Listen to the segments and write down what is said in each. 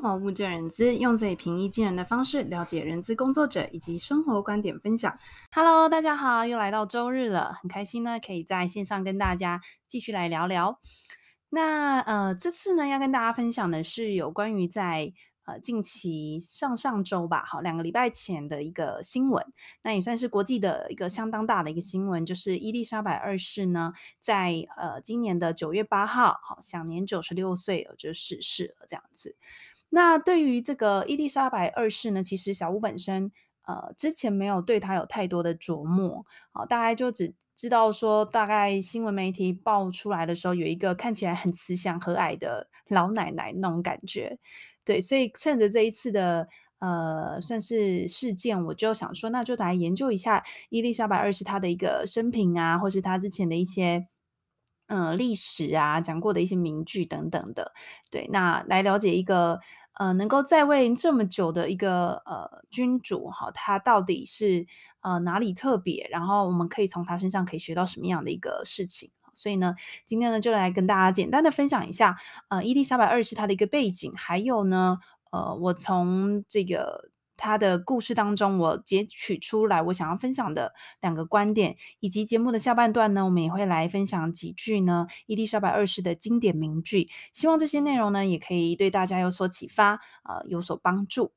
迎收听《荒无证人资》，用最平易近人的方式了解人资工作者以及生活观点分享。Hello，大家好，又来到周日了，很开心呢，可以在线上跟大家继续来聊聊。那呃，这次呢，要跟大家分享的是有关于在。呃，近期上上周吧，好，两个礼拜前的一个新闻，那也算是国际的一个相当大的一个新闻，就是伊丽莎白二世呢，在呃今年的九月八号，好，享年九十六岁，就逝世了这样子。那对于这个伊丽莎白二世呢，其实小吴本身呃之前没有对他有太多的琢磨，好，大概就只知道说，大概新闻媒体爆出来的时候，有一个看起来很慈祥和蔼的老奶奶那种感觉。对，所以趁着这一次的呃，算是事件，我就想说，那就来研究一下伊丽莎白二世她的一个生平啊，或是她之前的一些呃历史啊，讲过的一些名句等等的。对，那来了解一个呃能够在位这么久的一个呃君主哈，他到底是呃哪里特别？然后我们可以从他身上可以学到什么样的一个事情？所以呢，今天呢就来跟大家简单的分享一下，呃，伊丽莎白二世她的一个背景，还有呢，呃，我从这个他的故事当中，我截取出来我想要分享的两个观点，以及节目的下半段呢，我们也会来分享几句呢，伊丽莎白二世的经典名句，希望这些内容呢也可以对大家有所启发，呃，有所帮助。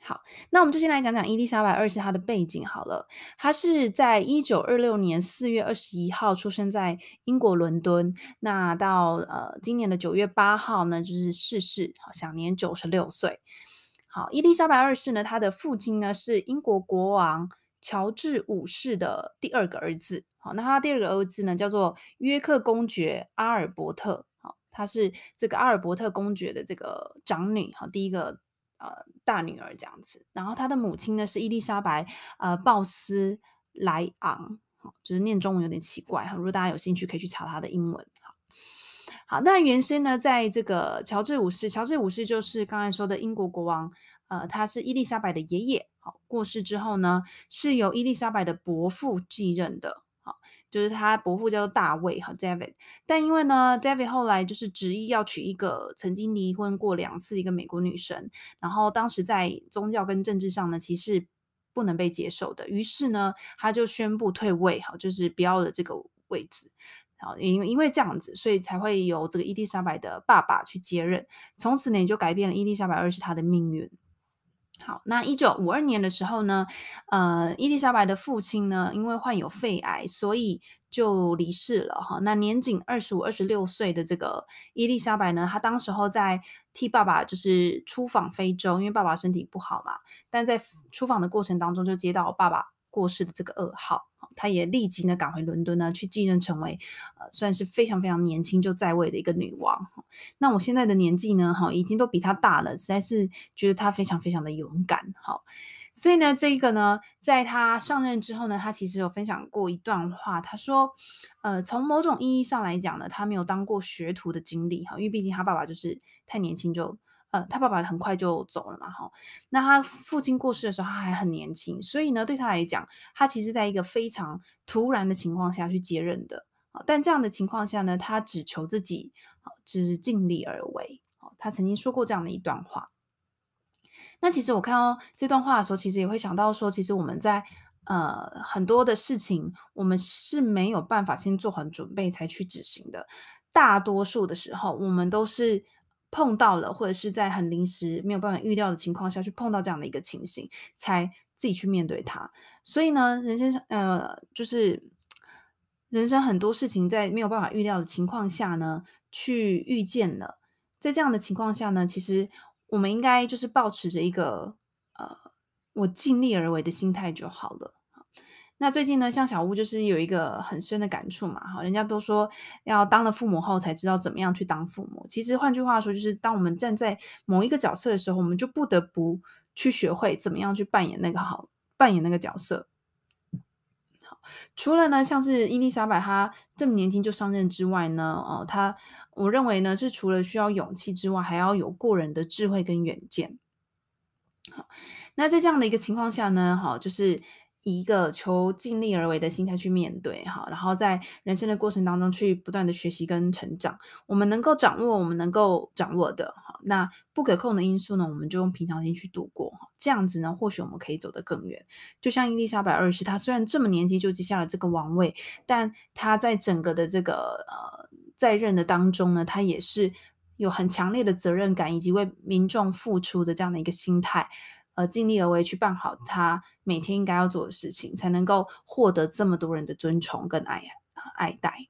好，那我们就先来讲讲伊丽莎白二世她的背景好了。她是在一九二六年四月二十一号出生在英国伦敦，那到呃今年的九月八号呢，就是逝世，享年九十六岁。好，伊丽莎白二世呢，她的父亲呢是英国国王乔治五世的第二个儿子。好，那他第二个儿子呢叫做约克公爵阿尔伯特。好，他是这个阿尔伯特公爵的这个长女。好，第一个。呃，大女儿这样子，然后她的母亲呢是伊丽莎白呃鲍斯莱昂，好就是念中文有点奇怪哈。如果大家有兴趣，可以去查她的英文。好，好，那原先呢，在这个乔治五世，乔治五世就是刚才说的英国国王，呃，他是伊丽莎白的爷爷。好，过世之后呢，是由伊丽莎白的伯父继任的。好。就是他伯父叫做大卫哈 David，但因为呢，David 后来就是执意要娶一个曾经离婚过两次一个美国女生，然后当时在宗教跟政治上呢，其实不能被接受的，于是呢，他就宣布退位哈，就是不要了这个位置，好，因因为这样子，所以才会由这个伊丽莎白的爸爸去接任，从此呢，也就改变了伊丽莎白二世她的命运。好，那一九五二年的时候呢，呃，伊丽莎白的父亲呢，因为患有肺癌，所以就离世了哈。那年仅二十五、二十六岁的这个伊丽莎白呢，她当时候在替爸爸就是出访非洲，因为爸爸身体不好嘛，但在出访的过程当中就接到爸爸过世的这个噩耗。她也立即呢赶回伦敦呢，去继任成为呃算是非常非常年轻就在位的一个女王。那我现在的年纪呢，哈，已经都比她大了，实在是觉得她非常非常的勇敢。好，所以呢，这个呢，在她上任之后呢，她其实有分享过一段话，她说，呃，从某种意义上来讲呢，她没有当过学徒的经历，哈，因为毕竟她爸爸就是太年轻就。呃，他爸爸很快就走了嘛，哈。那他父亲过世的时候，他还很年轻，所以呢，对他来讲，他其实在一个非常突然的情况下去接任的。但这样的情况下呢，他只求自己，只是尽力而为。他曾经说过这样的一段话。那其实我看到这段话的时候，其实也会想到说，其实我们在呃很多的事情，我们是没有办法先做好准备才去执行的。大多数的时候，我们都是。碰到了，或者是在很临时没有办法预料的情况下去碰到这样的一个情形，才自己去面对它。所以呢，人生呃，就是人生很多事情在没有办法预料的情况下呢，去遇见了。在这样的情况下呢，其实我们应该就是保持着一个呃，我尽力而为的心态就好了。那最近呢，像小屋就是有一个很深的感触嘛，哈，人家都说要当了父母后才知道怎么样去当父母。其实换句话说，就是当我们站在某一个角色的时候，我们就不得不去学会怎么样去扮演那个好，扮演那个角色。好，除了呢，像是伊丽莎白她这么年轻就上任之外呢，哦，她我认为呢是除了需要勇气之外，还要有过人的智慧跟远见。好，那在这样的一个情况下呢，好，就是。以一个求尽力而为的心态去面对，哈，然后在人生的过程当中去不断的学习跟成长。我们能够掌握我们能够掌握的，哈，那不可控的因素呢，我们就用平常心去度过，这样子呢，或许我们可以走得更远。就像伊丽莎白二世，她虽然这么年轻就接下了这个王位，但她在整个的这个呃在任的当中呢，她也是有很强烈的责任感，以及为民众付出的这样的一个心态，呃，尽力而为去办好他每天应该要做的事情，才能够获得这么多人的尊崇跟爱爱戴。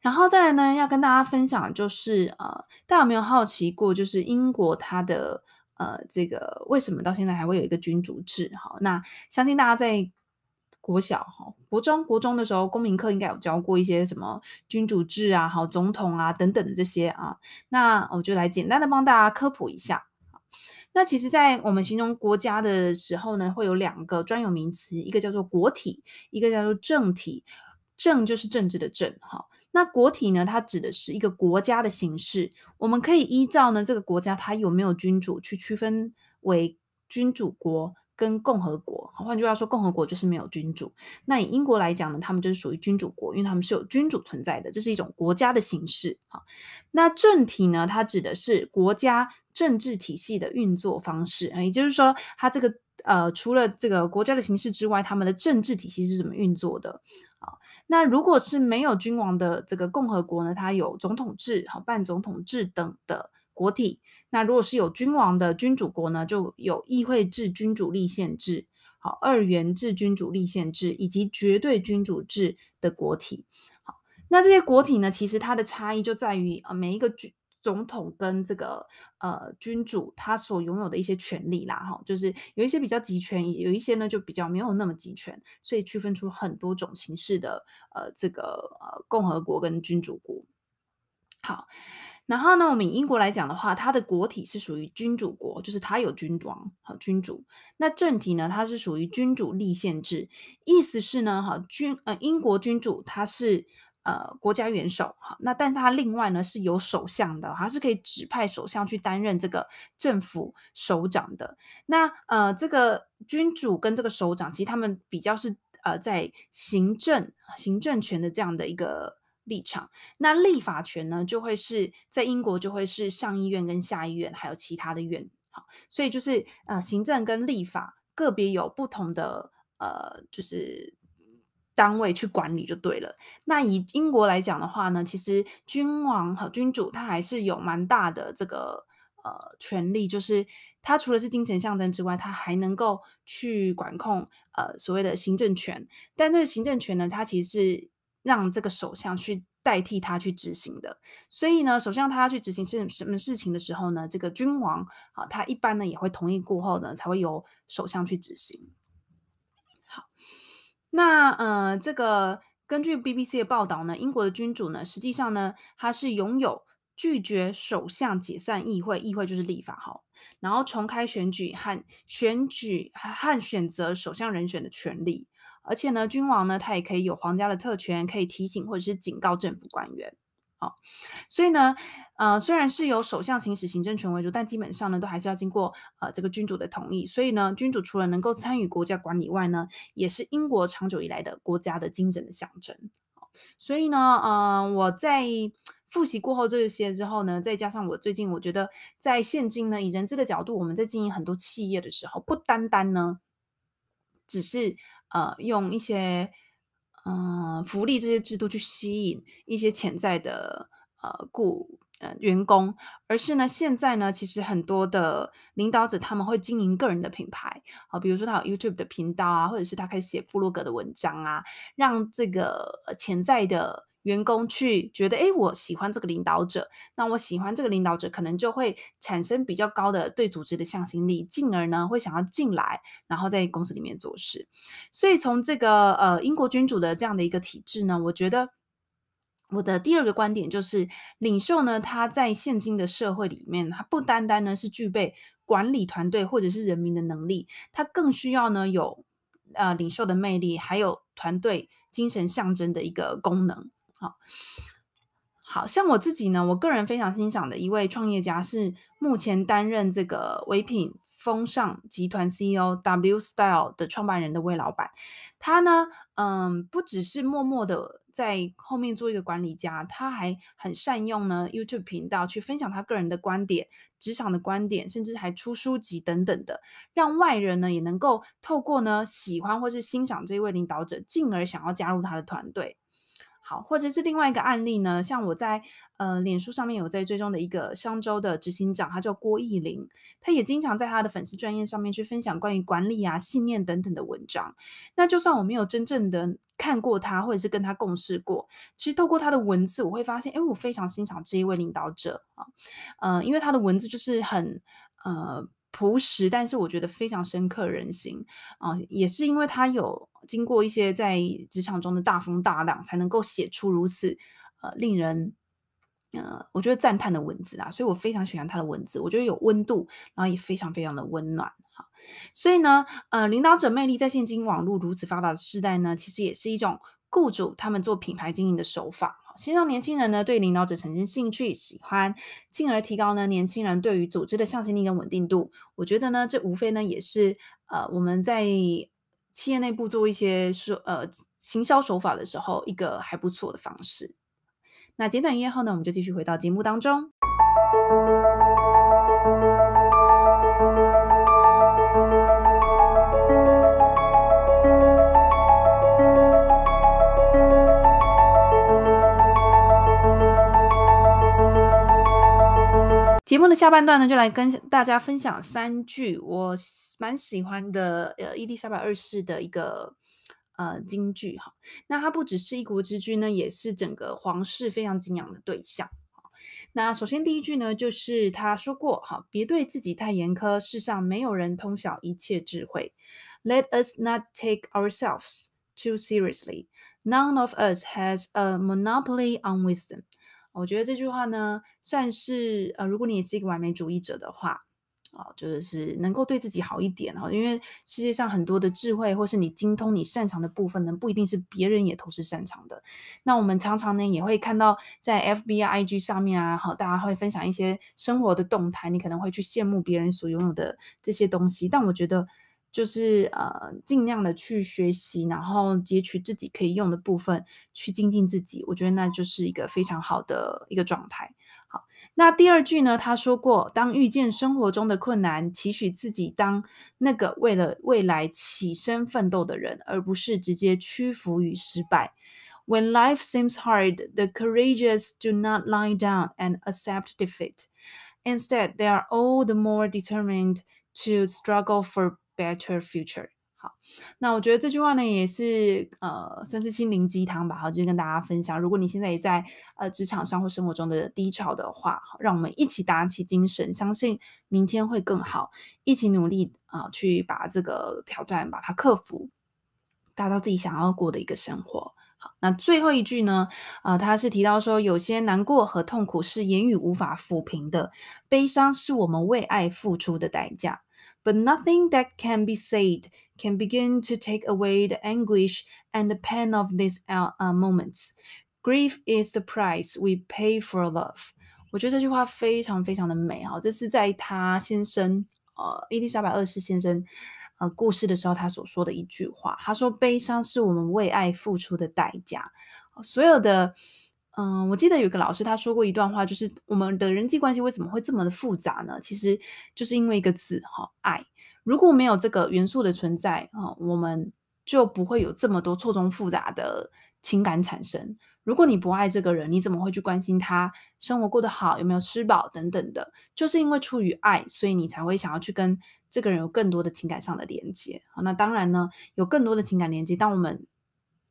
然后再来呢，要跟大家分享就是，呃，大家有没有好奇过，就是英国它的呃这个为什么到现在还会有一个君主制？哈，那相信大家在国小、哈国中、国中的时候，公民课应该有教过一些什么君主制啊、好总统啊等等的这些啊。那我就来简单的帮大家科普一下。那其实，在我们形容国家的时候呢，会有两个专有名词，一个叫做国体，一个叫做政体。政就是政治的政，哈。那国体呢？它指的是一个国家的形式。我们可以依照呢这个国家它有没有君主去区分为君主国跟共和国。换句话说，共和国就是没有君主。那以英国来讲呢，他们就是属于君主国，因为他们是有君主存在的，这是一种国家的形式。哈，那政体呢？它指的是国家政治体系的运作方式。也就是说，它这个呃，除了这个国家的形式之外，他们的政治体系是怎么运作的啊？那如果是没有君王的这个共和国呢，它有总统制、好半总统制等的国体。那如果是有君王的君主国呢，就有议会制君主立宪制、好二元制君主立宪制以及绝对君主制的国体。好，那这些国体呢，其实它的差异就在于啊，每一个君。总统跟这个呃君主他所拥有的一些权利啦，哈，就是有一些比较集权，有一些呢就比较没有那么集权，所以区分出很多种形式的呃这个呃共和国跟君主国。好，然后呢，我们以英国来讲的话，它的国体是属于君主国，就是它有君王和君主。那政体呢，它是属于君主立宪制，意思是呢，哈君呃英国君主他是。呃，国家元首哈，那但他另外呢是有首相的，他是可以指派首相去担任这个政府首长的。那呃，这个君主跟这个首长，其实他们比较是呃在行政行政权的这样的一个立场。那立法权呢，就会是在英国就会是上议院跟下议院，还有其他的院。好，所以就是呃，行政跟立法个别有不同的呃，就是。单位去管理就对了。那以英国来讲的话呢，其实君王和君主他还是有蛮大的这个呃权力，就是他除了是精神象征之外，他还能够去管控呃所谓的行政权。但这个行政权呢，他其实是让这个首相去代替他去执行的。所以呢，首相他要去执行是什么事情的时候呢，这个君王啊，他一般呢也会同意过后呢，才会由首相去执行。好。那呃，这个根据 BBC 的报道呢，英国的君主呢，实际上呢，他是拥有拒绝首相解散议会，议会就是立法哈，然后重开选举和选举和选择首相人选的权利，而且呢，君王呢，他也可以有皇家的特权，可以提醒或者是警告政府官员。好，所以呢，呃，虽然是由首相行使行政权为主，但基本上呢，都还是要经过呃这个君主的同意。所以呢，君主除了能够参与国家管理外呢，也是英国长久以来的国家的精神的象征。所以呢，呃，我在复习过后这些之后呢，再加上我最近我觉得，在现今呢，以人资的角度，我们在经营很多企业的时候，不单单呢，只是呃用一些。嗯，福利这些制度去吸引一些潜在的呃雇呃员工，而是呢，现在呢，其实很多的领导者他们会经营个人的品牌，好，比如说他有 YouTube 的频道啊，或者是他开始写部落格的文章啊，让这个潜在的。员工去觉得，哎，我喜欢这个领导者，那我喜欢这个领导者，可能就会产生比较高的对组织的向心力，进而呢会想要进来，然后在公司里面做事。所以从这个呃英国君主的这样的一个体制呢，我觉得我的第二个观点就是，领袖呢他在现今的社会里面，他不单单呢是具备管理团队或者是人民的能力，他更需要呢有呃领袖的魅力，还有团队精神象征的一个功能。好，好像我自己呢，我个人非常欣赏的一位创业家是目前担任这个唯品风尚集团 CEO W Style 的创办人的魏老板。他呢，嗯，不只是默默的在后面做一个管理家，他还很善用呢 YouTube 频道去分享他个人的观点、职场的观点，甚至还出书籍等等的，让外人呢也能够透过呢喜欢或是欣赏这一位领导者，进而想要加入他的团队。好，或者是另外一个案例呢，像我在呃脸书上面有在追踪的一个商周的执行长，他叫郭奕霖，他也经常在他的粉丝专页上面去分享关于管理啊、信念等等的文章。那就算我没有真正的看过他，或者是跟他共事过，其实透过他的文字，我会发现，哎，我非常欣赏这一位领导者啊，呃，因为他的文字就是很呃。朴实，但是我觉得非常深刻人心啊，也是因为他有经过一些在职场中的大风大浪，才能够写出如此呃令人呃我觉得赞叹的文字啊，所以我非常喜欢他的文字，我觉得有温度，然后也非常非常的温暖哈。所以呢，呃，领导者魅力在现今网络如此发达的时代呢，其实也是一种雇主他们做品牌经营的手法。先让年轻人呢对领导者产生兴趣、喜欢，进而提高呢年轻人对于组织的向心力跟稳定度。我觉得呢，这无非呢也是呃我们在企业内部做一些说呃行销手法的时候一个还不错的方式。那简短音乐后呢，我们就继续回到节目当中。节目的下半段呢，就来跟大家分享三句我蛮喜欢的，呃，伊丽莎白二世的一个呃金句哈。那它不只是一国之君呢，也是整个皇室非常敬仰的对象。那首先第一句呢，就是他说过哈，别对自己太严苛，世上没有人通晓一切智慧。Let us not take ourselves too seriously. None of us has a monopoly on wisdom. 我觉得这句话呢，算是呃，如果你也是一个完美主义者的话，啊，就是能够对自己好一点哈，因为世界上很多的智慧，或是你精通你擅长的部分呢，不一定是别人也同时擅长的。那我们常常呢，也会看到在 FBIG 上面啊，好，大家会分享一些生活的动态，你可能会去羡慕别人所拥有的这些东西，但我觉得。就是呃，尽量的去学习，然后截取自己可以用的部分去精进自己。我觉得那就是一个非常好的一个状态。好，那第二句呢？他说过，当遇见生活中的困难，期许自己当那个为了未来起身奋斗的人，而不是直接屈服于失败。When life seems hard, the courageous do not lie down and accept defeat. Instead, they are all the more determined to struggle for Better future，好，那我觉得这句话呢也是呃算是心灵鸡汤吧，好，就跟大家分享。如果你现在也在呃职场上或生活中的低潮的话，让我们一起打起精神，相信明天会更好，一起努力啊，去把这个挑战把它克服，达到自己想要过的一个生活。好，那最后一句呢，呃，他是提到说，有些难过和痛苦是言语无法抚平的，悲伤是我们为爱付出的代价。But nothing that can be said can begin to take away the anguish and the pain of these uh, moments. Grief is the price we pay for love. 我觉得这句话非常非常的美哈，这是在他先生呃伊丽莎白二世先生呃过世的时候他所说的一句话。他说：“悲伤是我们为爱付出的代价。”所有的。 嗯，我记得有个老师他说过一段话，就是我们的人际关系为什么会这么的复杂呢？其实就是因为一个字哈，爱。如果没有这个元素的存在啊，我们就不会有这么多错综复杂的情感产生。如果你不爱这个人，你怎么会去关心他生活过得好，有没有吃饱等等的？就是因为出于爱，所以你才会想要去跟这个人有更多的情感上的连接。好，那当然呢，有更多的情感连接，当我们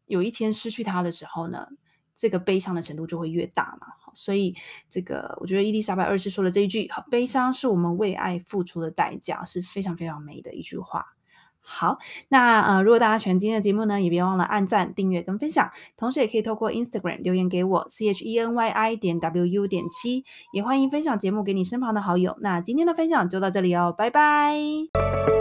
有一天失去他的时候呢？这个悲伤的程度就会越大嘛，所以这个我觉得伊丽莎白二世说的这一句“悲伤是我们为爱付出的代价”是非常非常美的一句话。好，那呃，如果大家喜欢今天的节目呢，也别忘了按赞、订阅跟分享，同时也可以透过 Instagram 留言给我 c h e n y i 点 w u 点七，也欢迎分享节目给你身旁的好友。那今天的分享就到这里哦，拜拜。